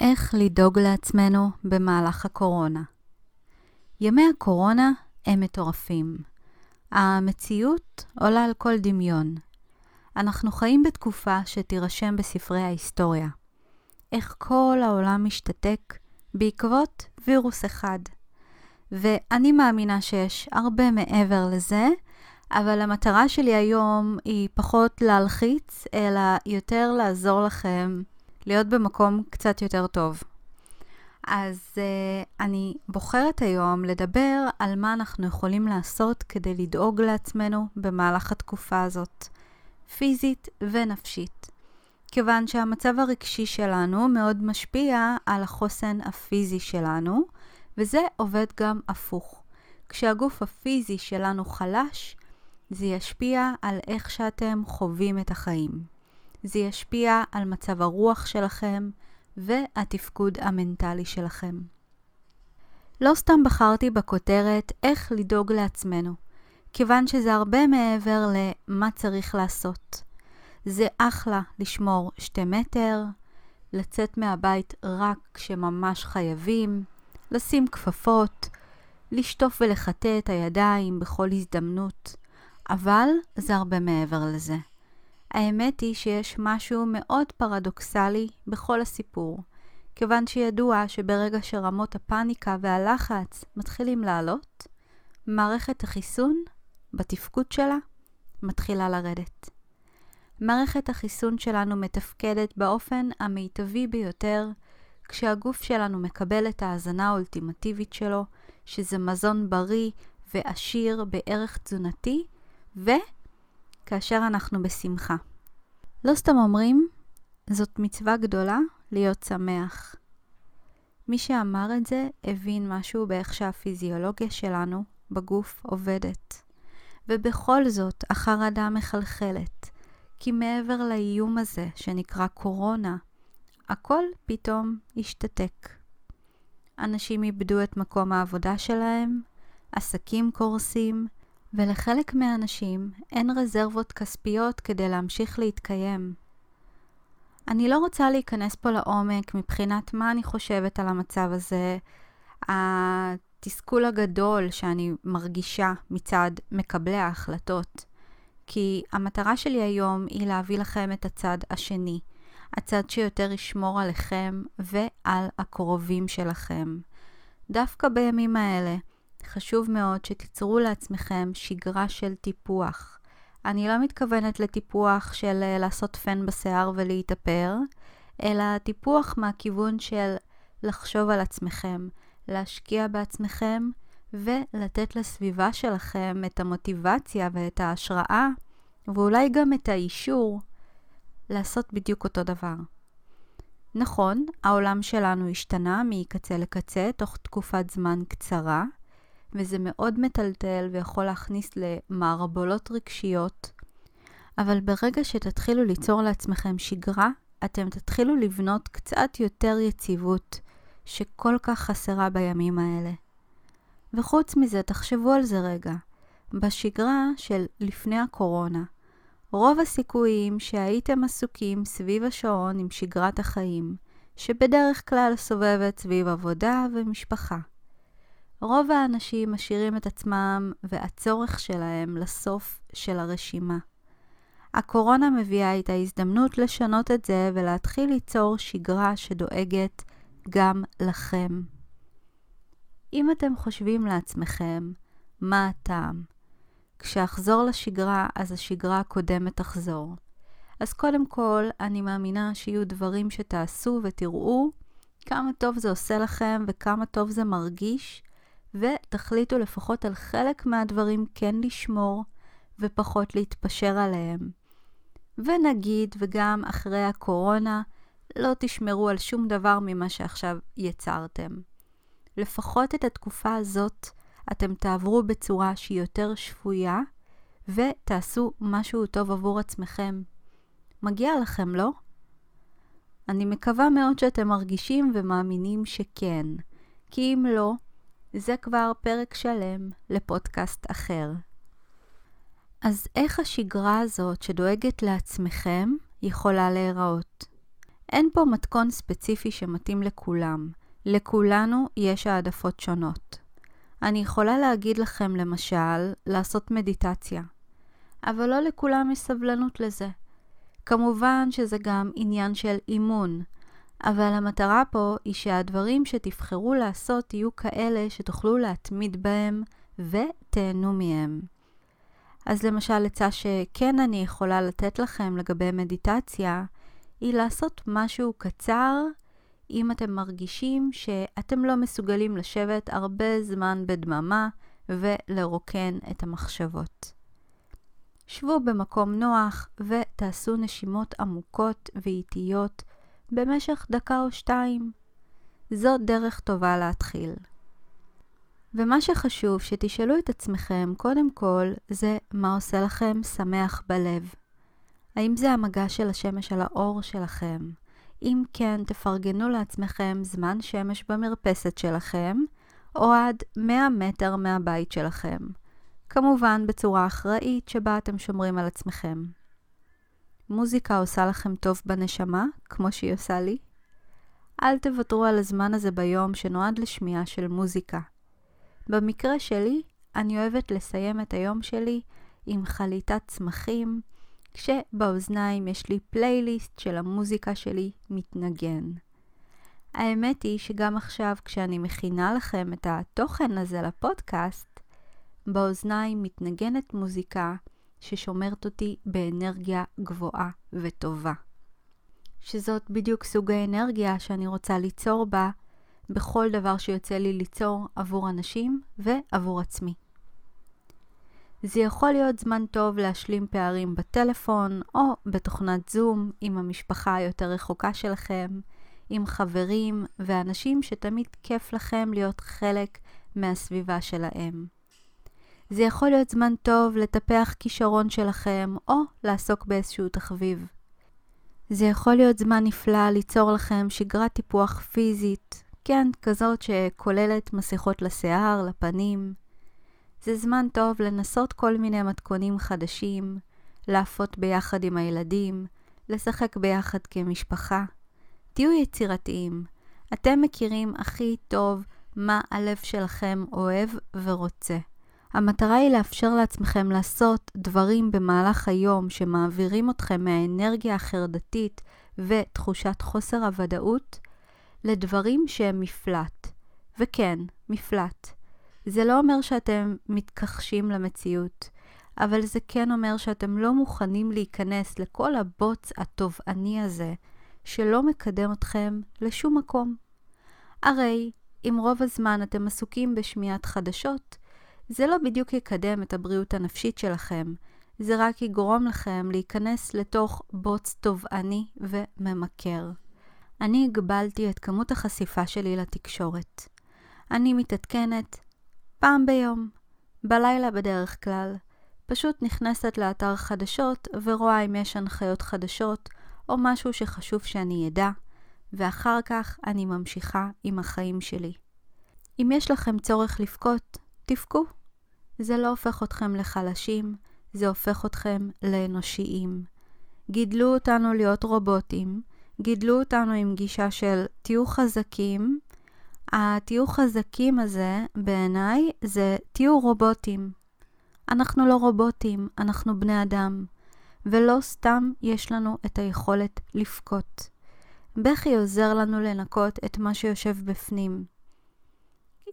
איך לדאוג לעצמנו במהלך הקורונה. ימי הקורונה הם מטורפים. המציאות עולה על כל דמיון. אנחנו חיים בתקופה שתירשם בספרי ההיסטוריה. איך כל העולם משתתק בעקבות וירוס אחד. ואני מאמינה שיש הרבה מעבר לזה, אבל המטרה שלי היום היא פחות להלחיץ, אלא יותר לעזור לכם להיות במקום קצת יותר טוב. אז uh, אני בוחרת היום לדבר על מה אנחנו יכולים לעשות כדי לדאוג לעצמנו במהלך התקופה הזאת, פיזית ונפשית. כיוון שהמצב הרגשי שלנו מאוד משפיע על החוסן הפיזי שלנו, וזה עובד גם הפוך. כשהגוף הפיזי שלנו חלש, זה ישפיע על איך שאתם חווים את החיים. זה ישפיע על מצב הרוח שלכם והתפקוד המנטלי שלכם. לא סתם בחרתי בכותרת איך לדאוג לעצמנו, כיוון שזה הרבה מעבר למה צריך לעשות. זה אחלה לשמור שתי מטר, לצאת מהבית רק כשממש חייבים, לשים כפפות, לשטוף ולחטא את הידיים בכל הזדמנות, אבל זה הרבה מעבר לזה. האמת היא שיש משהו מאוד פרדוקסלי בכל הסיפור, כיוון שידוע שברגע שרמות הפאניקה והלחץ מתחילים לעלות, מערכת החיסון, בתפקוד שלה, מתחילה לרדת. מערכת החיסון שלנו מתפקדת באופן המיטבי ביותר כשהגוף שלנו מקבל את ההזנה האולטימטיבית שלו, שזה מזון בריא ועשיר בערך תזונתי, ו... כאשר אנחנו בשמחה. לא סתם אומרים, זאת מצווה גדולה להיות שמח. מי שאמר את זה הבין משהו באיך שהפיזיולוגיה שלנו בגוף עובדת. ובכל זאת החרדה מחלחלת, כי מעבר לאיום הזה שנקרא קורונה, הכל פתאום השתתק. אנשים איבדו את מקום העבודה שלהם, עסקים קורסים, ולחלק מהאנשים אין רזרבות כספיות כדי להמשיך להתקיים. אני לא רוצה להיכנס פה לעומק מבחינת מה אני חושבת על המצב הזה, התסכול הגדול שאני מרגישה מצד מקבלי ההחלטות, כי המטרה שלי היום היא להביא לכם את הצד השני, הצד שיותר ישמור עליכם ועל הקרובים שלכם. דווקא בימים האלה, חשוב מאוד שתיצרו לעצמכם שגרה של טיפוח. אני לא מתכוונת לטיפוח של uh, לעשות פן בשיער ולהתאפר, אלא טיפוח מהכיוון של לחשוב על עצמכם, להשקיע בעצמכם ולתת לסביבה שלכם את המוטיבציה ואת ההשראה, ואולי גם את האישור לעשות בדיוק אותו דבר. נכון, העולם שלנו השתנה מקצה לקצה תוך תקופת זמן קצרה, וזה מאוד מטלטל ויכול להכניס למערבולות רגשיות. אבל ברגע שתתחילו ליצור לעצמכם שגרה, אתם תתחילו לבנות קצת יותר יציבות, שכל כך חסרה בימים האלה. וחוץ מזה, תחשבו על זה רגע. בשגרה של לפני הקורונה, רוב הסיכויים שהייתם עסוקים סביב השעון עם שגרת החיים, שבדרך כלל סובבת סביב עבודה ומשפחה. רוב האנשים משאירים את עצמם והצורך שלהם לסוף של הרשימה. הקורונה מביאה את ההזדמנות לשנות את זה ולהתחיל ליצור שגרה שדואגת גם לכם. אם אתם חושבים לעצמכם, מה הטעם? כשאחזור לשגרה, אז השגרה הקודמת תחזור. אז קודם כל, אני מאמינה שיהיו דברים שתעשו ותראו כמה טוב זה עושה לכם וכמה טוב זה מרגיש, ותחליטו לפחות על חלק מהדברים כן לשמור ופחות להתפשר עליהם. ונגיד, וגם אחרי הקורונה, לא תשמרו על שום דבר ממה שעכשיו יצרתם. לפחות את התקופה הזאת אתם תעברו בצורה שהיא יותר שפויה, ותעשו משהו טוב עבור עצמכם. מגיע לכם, לא? אני מקווה מאוד שאתם מרגישים ומאמינים שכן, כי אם לא, זה כבר פרק שלם לפודקאסט אחר. אז איך השגרה הזאת שדואגת לעצמכם יכולה להיראות? אין פה מתכון ספציפי שמתאים לכולם. לכולנו יש העדפות שונות. אני יכולה להגיד לכם, למשל, לעשות מדיטציה, אבל לא לכולם יש סבלנות לזה. כמובן שזה גם עניין של אימון, אבל המטרה פה היא שהדברים שתבחרו לעשות יהיו כאלה שתוכלו להתמיד בהם ותהנו מהם. אז למשל עצה שכן אני יכולה לתת לכם לגבי מדיטציה, היא לעשות משהו קצר אם אתם מרגישים שאתם לא מסוגלים לשבת הרבה זמן בדממה ולרוקן את המחשבות. שבו במקום נוח ותעשו נשימות עמוקות ואיטיות במשך דקה או שתיים. זאת דרך טובה להתחיל. ומה שחשוב שתשאלו את עצמכם קודם כל זה מה עושה לכם שמח בלב. האם זה המגע של השמש על האור שלכם? אם כן, תפרגנו לעצמכם זמן שמש במרפסת שלכם, או עד 100 מטר מהבית שלכם. כמובן בצורה אחראית שבה אתם שומרים על עצמכם. מוזיקה עושה לכם טוב בנשמה, כמו שהיא עושה לי? אל תוותרו על הזמן הזה ביום שנועד לשמיעה של מוזיקה. במקרה שלי, אני אוהבת לסיים את היום שלי עם חליטת צמחים, כשבאוזניים יש לי פלייליסט של המוזיקה שלי מתנגן. האמת היא שגם עכשיו כשאני מכינה לכם את התוכן הזה לפודקאסט, באוזניים מתנגנת מוזיקה ששומרת אותי באנרגיה גבוהה וטובה. שזאת בדיוק סוג האנרגיה שאני רוצה ליצור בה בכל דבר שיוצא לי ליצור עבור אנשים ועבור עצמי. זה יכול להיות זמן טוב להשלים פערים בטלפון או בתוכנת זום עם המשפחה היותר רחוקה שלכם, עם חברים ואנשים שתמיד כיף לכם להיות חלק מהסביבה שלהם. זה יכול להיות זמן טוב לטפח כישרון שלכם או לעסוק באיזשהו תחביב. זה יכול להיות זמן נפלא ליצור לכם שגרת טיפוח פיזית, כן, כזאת שכוללת מסכות לשיער, לפנים. זה זמן טוב לנסות כל מיני מתכונים חדשים, להפות ביחד עם הילדים, לשחק ביחד כמשפחה. תהיו יצירתיים. אתם מכירים הכי טוב מה הלב שלכם אוהב ורוצה. המטרה היא לאפשר לעצמכם לעשות דברים במהלך היום שמעבירים אתכם מהאנרגיה החרדתית ותחושת חוסר הוודאות לדברים שהם מפלט. וכן, מפלט. זה לא אומר שאתם מתכחשים למציאות, אבל זה כן אומר שאתם לא מוכנים להיכנס לכל הבוץ התובעני הזה, שלא מקדם אתכם לשום מקום. הרי אם רוב הזמן אתם עסוקים בשמיעת חדשות, זה לא בדיוק יקדם את הבריאות הנפשית שלכם, זה רק יגרום לכם להיכנס לתוך בוץ תובעני וממכר. אני הגבלתי את כמות החשיפה שלי לתקשורת. אני מתעדכנת פעם ביום, בלילה בדרך כלל. פשוט נכנסת לאתר חדשות ורואה אם יש הנחיות חדשות או משהו שחשוב שאני אדע, ואחר כך אני ממשיכה עם החיים שלי. אם יש לכם צורך לבכות, תבכו. זה לא הופך אתכם לחלשים, זה הופך אתכם לאנושיים. גידלו אותנו להיות רובוטים, גידלו אותנו עם גישה של תהיו חזקים. התהיו חזקים הזה, בעיניי, זה תהיו רובוטים. אנחנו לא רובוטים, אנחנו בני אדם, ולא סתם יש לנו את היכולת לבכות. בכי עוזר לנו לנקות את מה שיושב בפנים.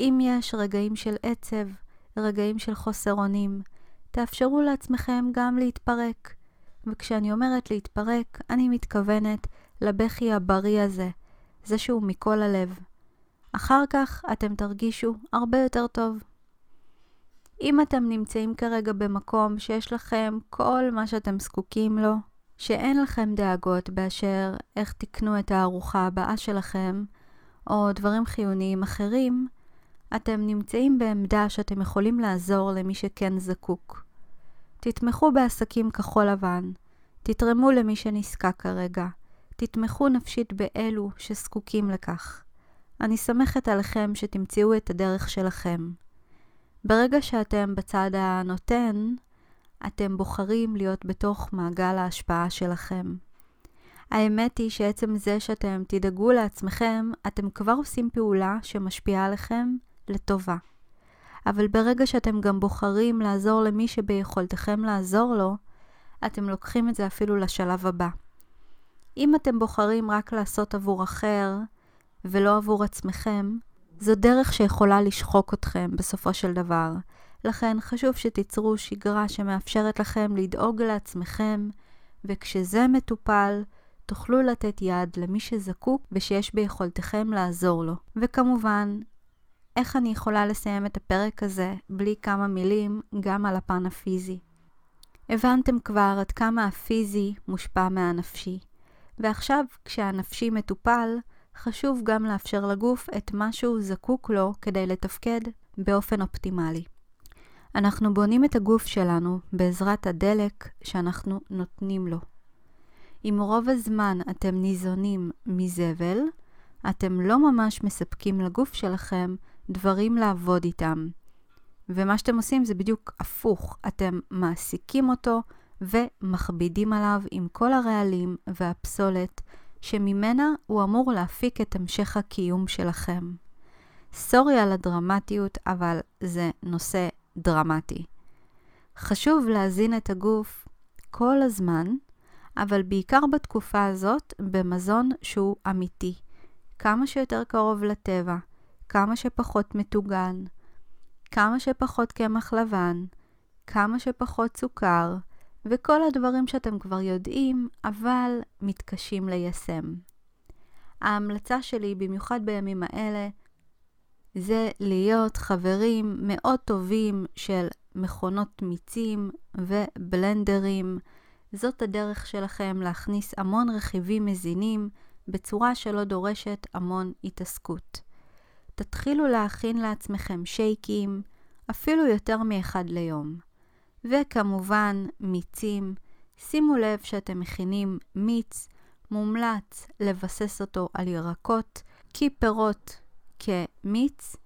אם יש רגעים של עצב, רגעים של חוסר אונים, תאפשרו לעצמכם גם להתפרק. וכשאני אומרת להתפרק, אני מתכוונת לבכי הבריא הזה, זה שהוא מכל הלב. אחר כך אתם תרגישו הרבה יותר טוב. אם אתם נמצאים כרגע במקום שיש לכם כל מה שאתם זקוקים לו, שאין לכם דאגות באשר איך תקנו את הארוחה הבאה שלכם, או דברים חיוניים אחרים, אתם נמצאים בעמדה שאתם יכולים לעזור למי שכן זקוק. תתמכו בעסקים כחול לבן, תתרמו למי שנזקק כרגע, תתמכו נפשית באלו שזקוקים לכך. אני סומכת עליכם שתמצאו את הדרך שלכם. ברגע שאתם בצד הנותן, אתם בוחרים להיות בתוך מעגל ההשפעה שלכם. האמת היא שעצם זה שאתם תדאגו לעצמכם, אתם כבר עושים פעולה שמשפיעה עליכם לטובה. אבל ברגע שאתם גם בוחרים לעזור למי שביכולתכם לעזור לו, אתם לוקחים את זה אפילו לשלב הבא. אם אתם בוחרים רק לעשות עבור אחר ולא עבור עצמכם, זו דרך שיכולה לשחוק אתכם בסופו של דבר. לכן חשוב שתיצרו שגרה שמאפשרת לכם לדאוג לעצמכם, וכשזה מטופל, תוכלו לתת יד למי שזקוק ושיש ביכולתכם לעזור לו. וכמובן, איך אני יכולה לסיים את הפרק הזה בלי כמה מילים גם על הפן הפיזי. הבנתם כבר עד כמה הפיזי מושפע מהנפשי, ועכשיו כשהנפשי מטופל, חשוב גם לאפשר לגוף את מה שהוא זקוק לו כדי לתפקד באופן אופטימלי. אנחנו בונים את הגוף שלנו בעזרת הדלק שאנחנו נותנים לו. אם רוב הזמן אתם ניזונים מזבל, אתם לא ממש מספקים לגוף שלכם דברים לעבוד איתם. ומה שאתם עושים זה בדיוק הפוך, אתם מעסיקים אותו ומכבידים עליו עם כל הרעלים והפסולת שממנה הוא אמור להפיק את המשך הקיום שלכם. סורי על הדרמטיות, אבל זה נושא דרמטי. חשוב להזין את הגוף כל הזמן, אבל בעיקר בתקופה הזאת, במזון שהוא אמיתי. כמה שיותר קרוב לטבע, כמה שפחות מטוגן, כמה שפחות קמח לבן, כמה שפחות סוכר, וכל הדברים שאתם כבר יודעים, אבל מתקשים ליישם. ההמלצה שלי, במיוחד בימים האלה, זה להיות חברים מאוד טובים של מכונות מיצים ובלנדרים. זאת הדרך שלכם להכניס המון רכיבים מזינים בצורה שלא דורשת המון התעסקות. תתחילו להכין לעצמכם שייקים, אפילו יותר מאחד ליום. וכמובן, מיצים. שימו לב שאתם מכינים מיץ, מומלץ לבסס אותו על ירקות, כי פירות כמיץ,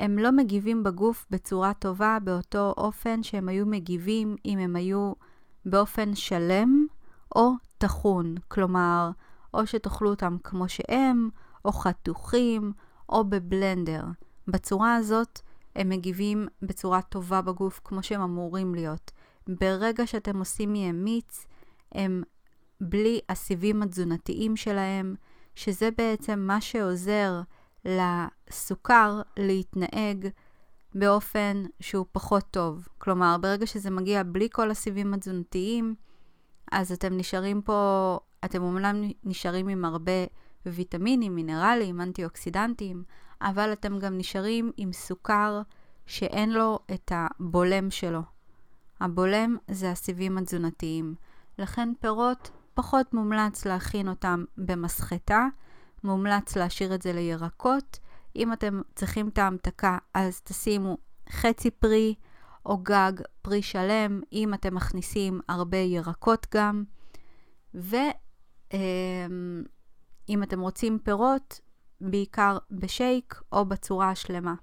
הם לא מגיבים בגוף בצורה טובה באותו אופן שהם היו מגיבים אם הם היו באופן שלם או טחון. כלומר, או שתאכלו אותם כמו שהם, או חתוכים, או בבלנדר. בצורה הזאת הם מגיבים בצורה טובה בגוף כמו שהם אמורים להיות. ברגע שאתם עושים מהם מיץ, הם בלי הסיבים התזונתיים שלהם, שזה בעצם מה שעוזר לסוכר להתנהג באופן שהוא פחות טוב. כלומר, ברגע שזה מגיע בלי כל הסיבים התזונתיים, אז אתם נשארים פה, אתם אומנם נשארים עם הרבה ויטמינים, מינרלים, אנטי-אוקסידנטים, אבל אתם גם נשארים עם סוכר שאין לו את הבולם שלו. הבולם זה הסיבים התזונתיים. לכן פירות פחות מומלץ להכין אותם במסחטה, מומלץ להשאיר את זה לירקות. אם אתם צריכים את ההמתקה, אז תשימו חצי פרי או גג פרי שלם, אם אתם מכניסים הרבה ירקות גם. ואם אמ, אתם רוצים פירות, בעיקר בשייק או בצורה השלמה.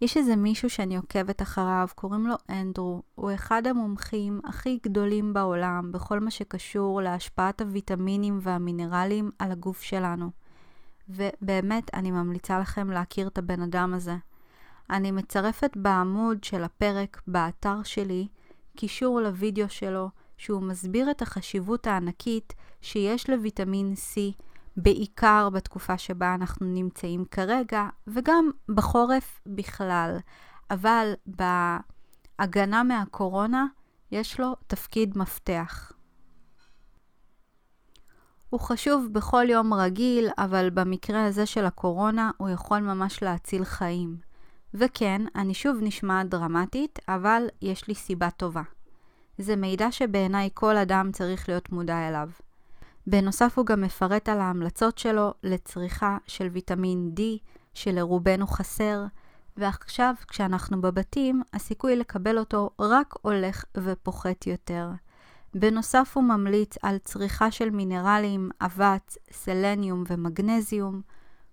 יש איזה מישהו שאני עוקבת אחריו, קוראים לו אנדרו. הוא אחד המומחים הכי גדולים בעולם בכל מה שקשור להשפעת הוויטמינים והמינרלים על הגוף שלנו. ובאמת, אני ממליצה לכם להכיר את הבן אדם הזה. אני מצרפת בעמוד של הפרק באתר שלי קישור לוידאו שלו, שהוא מסביר את החשיבות הענקית שיש לוויטמין C בעיקר בתקופה שבה אנחנו נמצאים כרגע, וגם בחורף בכלל. אבל בהגנה מהקורונה יש לו תפקיד מפתח. הוא חשוב בכל יום רגיל, אבל במקרה הזה של הקורונה הוא יכול ממש להציל חיים. וכן, אני שוב נשמעת דרמטית, אבל יש לי סיבה טובה. זה מידע שבעיניי כל אדם צריך להיות מודע אליו. בנוסף הוא גם מפרט על ההמלצות שלו לצריכה של ויטמין D, שלרובנו חסר, ועכשיו כשאנחנו בבתים, הסיכוי לקבל אותו רק הולך ופוחת יותר. בנוסף הוא ממליץ על צריכה של מינרלים, אבץ, סלניום ומגנזיום.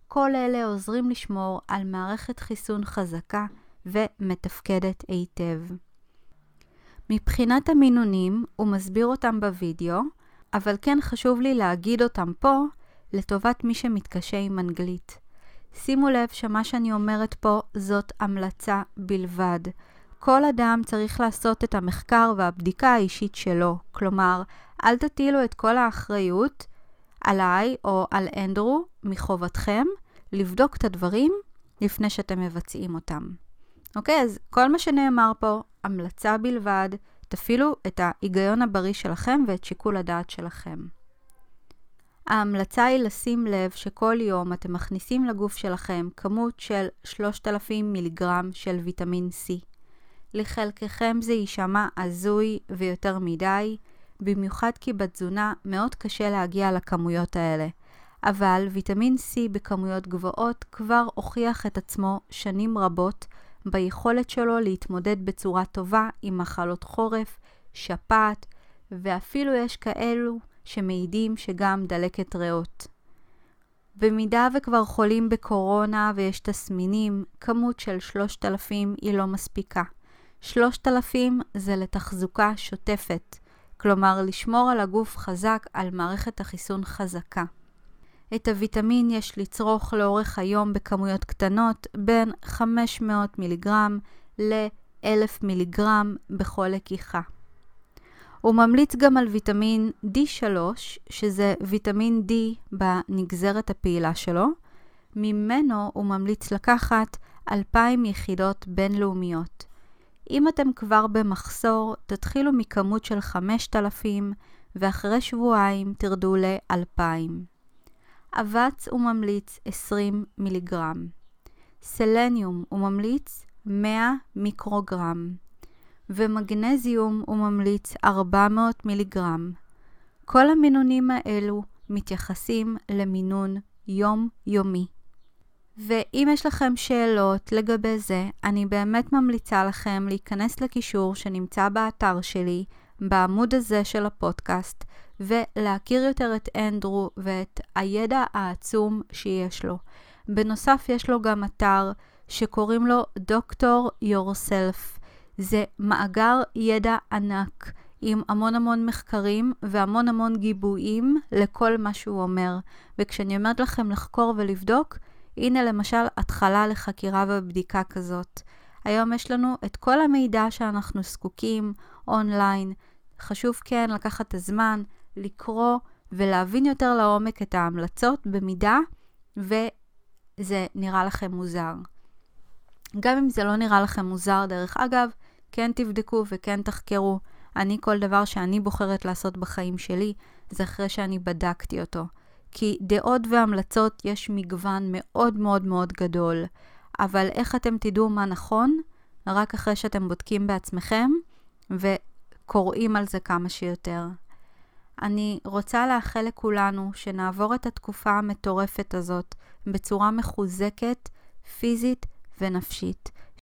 כל אלה עוזרים לשמור על מערכת חיסון חזקה ומתפקדת היטב. מבחינת המינונים, הוא מסביר אותם בווידאו, אבל כן חשוב לי להגיד אותם פה לטובת מי שמתקשה עם אנגלית. שימו לב שמה שאני אומרת פה זאת המלצה בלבד. כל אדם צריך לעשות את המחקר והבדיקה האישית שלו. כלומר, אל תטילו את כל האחריות עליי או על אנדרו מחובתכם לבדוק את הדברים לפני שאתם מבצעים אותם. אוקיי, אז כל מה שנאמר פה, המלצה בלבד, תפעילו את ההיגיון הבריא שלכם ואת שיקול הדעת שלכם. ההמלצה היא לשים לב שכל יום אתם מכניסים לגוף שלכם כמות של 3,000 מיליגרם של ויטמין C. לחלקכם זה יישמע הזוי ויותר מדי, במיוחד כי בתזונה מאוד קשה להגיע לכמויות האלה. אבל ויטמין C בכמויות גבוהות כבר הוכיח את עצמו שנים רבות ביכולת שלו להתמודד בצורה טובה עם מחלות חורף, שפעת, ואפילו יש כאלו שמעידים שגם דלקת ריאות. במידה וכבר חולים בקורונה ויש תסמינים, כמות של 3,000 היא לא מספיקה. 3,000 זה לתחזוקה שוטפת, כלומר לשמור על הגוף חזק, על מערכת החיסון חזקה. את הוויטמין יש לצרוך לאורך היום בכמויות קטנות, בין 500 מיליגרם ל-1000 מיליגרם בכל לקיחה. הוא ממליץ גם על ויטמין D3, שזה ויטמין D בנגזרת הפעילה שלו. ממנו הוא ממליץ לקחת 2,000 יחידות בינלאומיות. אם אתם כבר במחסור, תתחילו מכמות של 5,000 ואחרי שבועיים תרדו ל-2,000. אבץ הוא ממליץ 20 מיליגרם. סלניום הוא ממליץ 100 מיקרוגרם. ומגנזיום הוא ממליץ 400 מיליגרם. כל המינונים האלו מתייחסים למינון יום-יומי. ואם יש לכם שאלות לגבי זה, אני באמת ממליצה לכם להיכנס לקישור שנמצא באתר שלי, בעמוד הזה של הפודקאסט, ולהכיר יותר את אנדרו ואת הידע העצום שיש לו. בנוסף, יש לו גם אתר שקוראים לו דוקטור יורסלף. זה מאגר ידע ענק עם המון המון מחקרים והמון המון גיבויים לכל מה שהוא אומר. וכשאני אומרת לכם לחקור ולבדוק, הנה למשל התחלה לחקירה ובדיקה כזאת. היום יש לנו את כל המידע שאנחנו זקוקים אונליין. חשוב כן לקחת את הזמן, לקרוא ולהבין יותר לעומק את ההמלצות במידה וזה נראה לכם מוזר. גם אם זה לא נראה לכם מוזר, דרך אגב, כן תבדקו וכן תחקרו. אני, כל דבר שאני בוחרת לעשות בחיים שלי, זה אחרי שאני בדקתי אותו. כי דעות והמלצות יש מגוון מאוד מאוד מאוד גדול. אבל איך אתם תדעו מה נכון? רק אחרי שאתם בודקים בעצמכם וקוראים על זה כמה שיותר. אני רוצה לאחל לכולנו שנעבור את התקופה המטורפת הזאת בצורה מחוזקת, פיזית ונפשית.